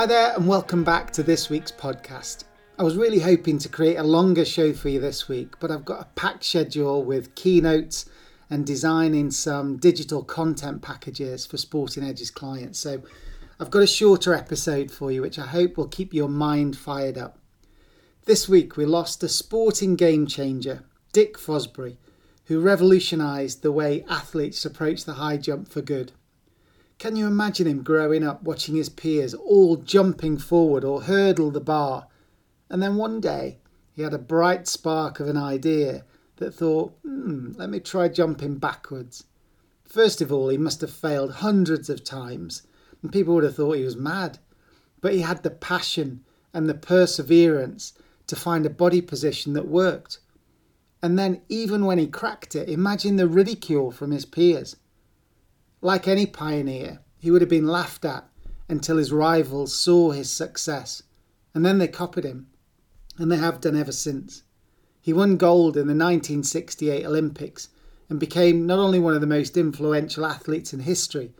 Hi there, and welcome back to this week's podcast. I was really hoping to create a longer show for you this week, but I've got a packed schedule with keynotes and designing some digital content packages for Sporting Edge's clients. So I've got a shorter episode for you, which I hope will keep your mind fired up. This week we lost a sporting game changer, Dick Fosbury, who revolutionised the way athletes approach the high jump for good. Can you imagine him growing up watching his peers all jumping forward or hurdle the bar? And then one day he had a bright spark of an idea that thought, hmm, let me try jumping backwards. First of all, he must have failed hundreds of times, and people would have thought he was mad. But he had the passion and the perseverance to find a body position that worked. And then, even when he cracked it, imagine the ridicule from his peers. Like any pioneer, he would have been laughed at until his rivals saw his success, and then they copied him, and they have done ever since. He won gold in the 1968 Olympics and became not only one of the most influential athletes in history,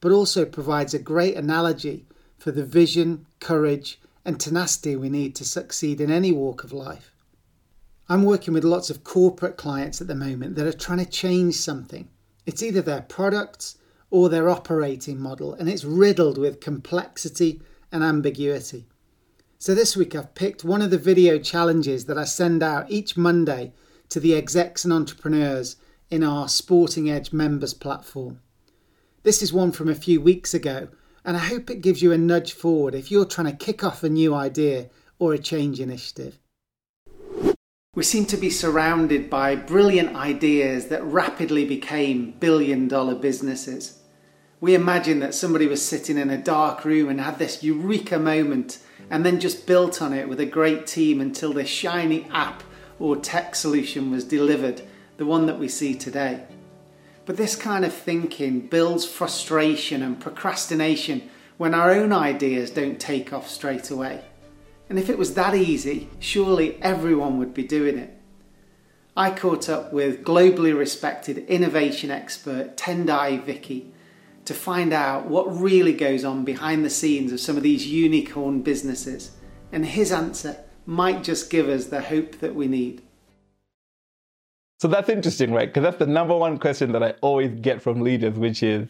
but also provides a great analogy for the vision, courage, and tenacity we need to succeed in any walk of life. I'm working with lots of corporate clients at the moment that are trying to change something. It's either their products or their operating model, and it's riddled with complexity and ambiguity. So this week I've picked one of the video challenges that I send out each Monday to the execs and entrepreneurs in our Sporting Edge members platform. This is one from a few weeks ago, and I hope it gives you a nudge forward if you're trying to kick off a new idea or a change initiative. We seem to be surrounded by brilliant ideas that rapidly became billion dollar businesses. We imagine that somebody was sitting in a dark room and had this eureka moment and then just built on it with a great team until this shiny app or tech solution was delivered, the one that we see today. But this kind of thinking builds frustration and procrastination when our own ideas don't take off straight away. And if it was that easy, surely everyone would be doing it. I caught up with globally respected innovation expert Tendayi Viki to find out what really goes on behind the scenes of some of these unicorn businesses. And his answer might just give us the hope that we need. So that's interesting, right? Because that's the number one question that I always get from leaders, which is,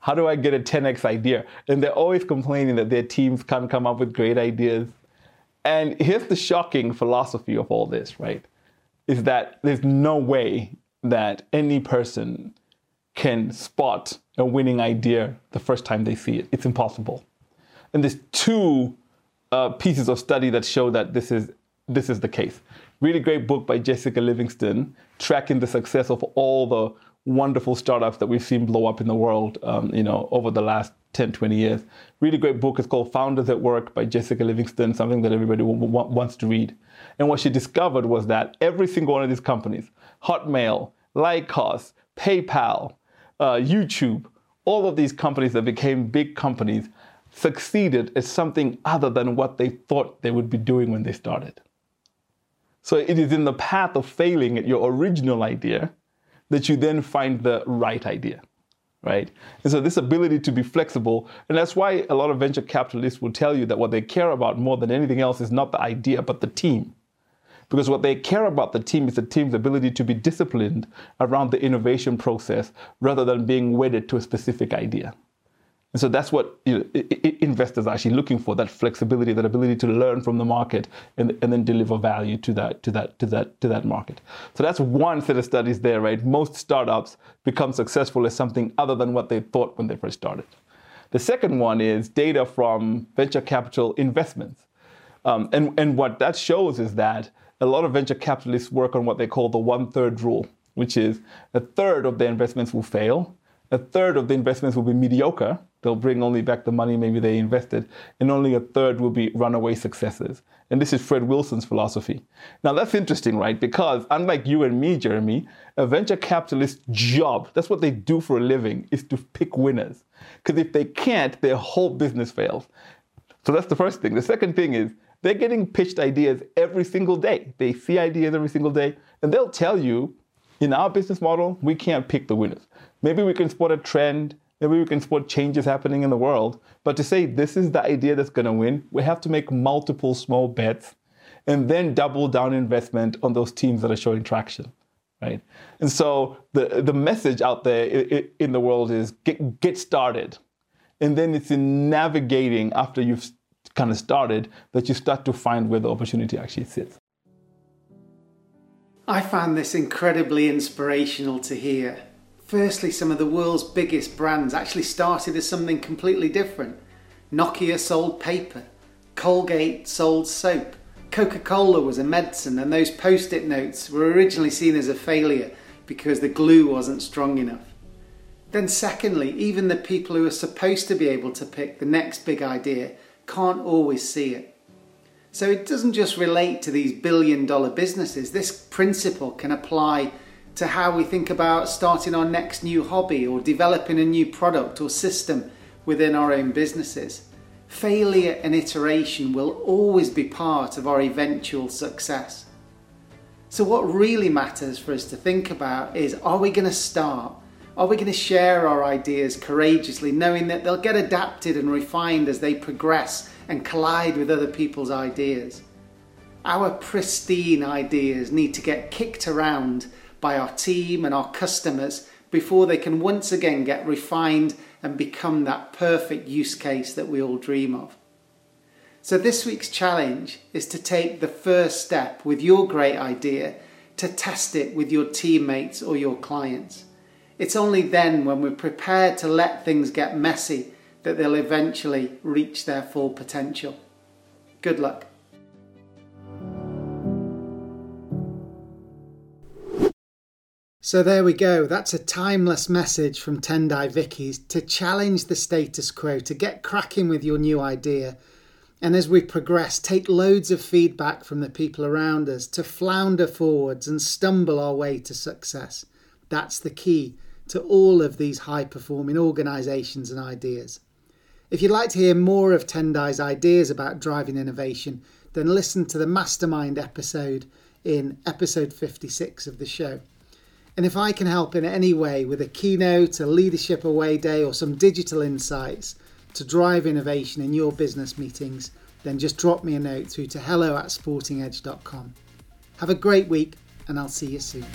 how do I get a 10x idea? And they're always complaining that their teams can't come up with great ideas. And here's the shocking philosophy of all this, right? Is that there's no way that any person can spot a winning idea the first time they see it. It's impossible. And there's two uh, pieces of study that show that this is this is the case. Really great book by Jessica Livingston, tracking the success of all the wonderful startups that we've seen blow up in the world, um, you know, over the last 10, 20 years. Really great book. It's called Founders at Work by Jessica Livingston, something that everybody w- w- wants to read. And what she discovered was that every single one of these companies, Hotmail, Lycos, PayPal, uh, YouTube, all of these companies that became big companies succeeded at something other than what they thought they would be doing when they started. So it is in the path of failing at your original idea that you then find the right idea, right? And so this ability to be flexible, and that's why a lot of venture capitalists will tell you that what they care about more than anything else is not the idea, but the team. Because what they care about the team is the team's ability to be disciplined around the innovation process rather than being wedded to a specific idea. And so that's what you know, investors are actually looking for: that flexibility, that ability to learn from the market, and, and then deliver value to that to that to that to that market. So that's one set of studies there, right? Most startups become successful as something other than what they thought when they first started. The second one is data from venture capital investments, um, and and what that shows is that a lot of venture capitalists work on what they call the one third rule, which is a third of their investments will fail, a third of the investments will be mediocre. They'll bring only back the money maybe they invested, and only a third will be runaway successes. And this is Fred Wilson's philosophy. Now that's interesting, right? Because unlike you and me, Jeremy, a venture capitalist's job, that's what they do for a living, is to pick winners. Because if they can't, their whole business fails. So that's the first thing. The second thing is they're getting pitched ideas every single day. They see ideas every single day, and they'll tell you, in our business model, we can't pick the winners. Maybe we can spot a trend, Maybe we can spot changes happening in the world. But to say this is the idea that's going to win, we have to make multiple small bets and then double down investment on those teams that are showing traction. Right. And so the, the message out there in the world is get, get started. And then it's in navigating after you've kind of started that you start to find where the opportunity actually sits. I found this incredibly inspirational to hear. Firstly, some of the world's biggest brands actually started as something completely different. Nokia sold paper, Colgate sold soap, Coca Cola was a medicine, and those post it notes were originally seen as a failure because the glue wasn't strong enough. Then, secondly, even the people who are supposed to be able to pick the next big idea can't always see it. So it doesn't just relate to these billion dollar businesses. This principle can apply to how we think about starting our next new hobby or developing a new product or system within our own businesses. Failure and iteration will always be part of our eventual success. So, what really matters for us to think about is are we going to start? Are we going to share our ideas courageously, knowing that they'll get adapted and refined as they progress and collide with other people's ideas? Our pristine ideas need to get kicked around by our team and our customers before they can once again get refined and become that perfect use case that we all dream of. So, this week's challenge is to take the first step with your great idea to test it with your teammates or your clients. It's only then, when we're prepared to let things get messy, that they'll eventually reach their full potential. Good luck. So there we go. That's a timeless message from Tendayi Viki's to challenge the status quo, to get cracking with your new idea. And as we progress, take loads of feedback from the people around us to flounder forwards and stumble our way to success. That's the key to all of these high performing organisations and ideas. If you'd like to hear more of Tendayi's ideas about driving innovation, then listen to the Mastermind episode in episode 56 of the show. And if I can help in any way with a keynote, a leadership away day, or some digital insights to drive innovation in your business meetings, then just drop me a note through to hello at sportingedge.com. Have a great week, and I'll see you soon.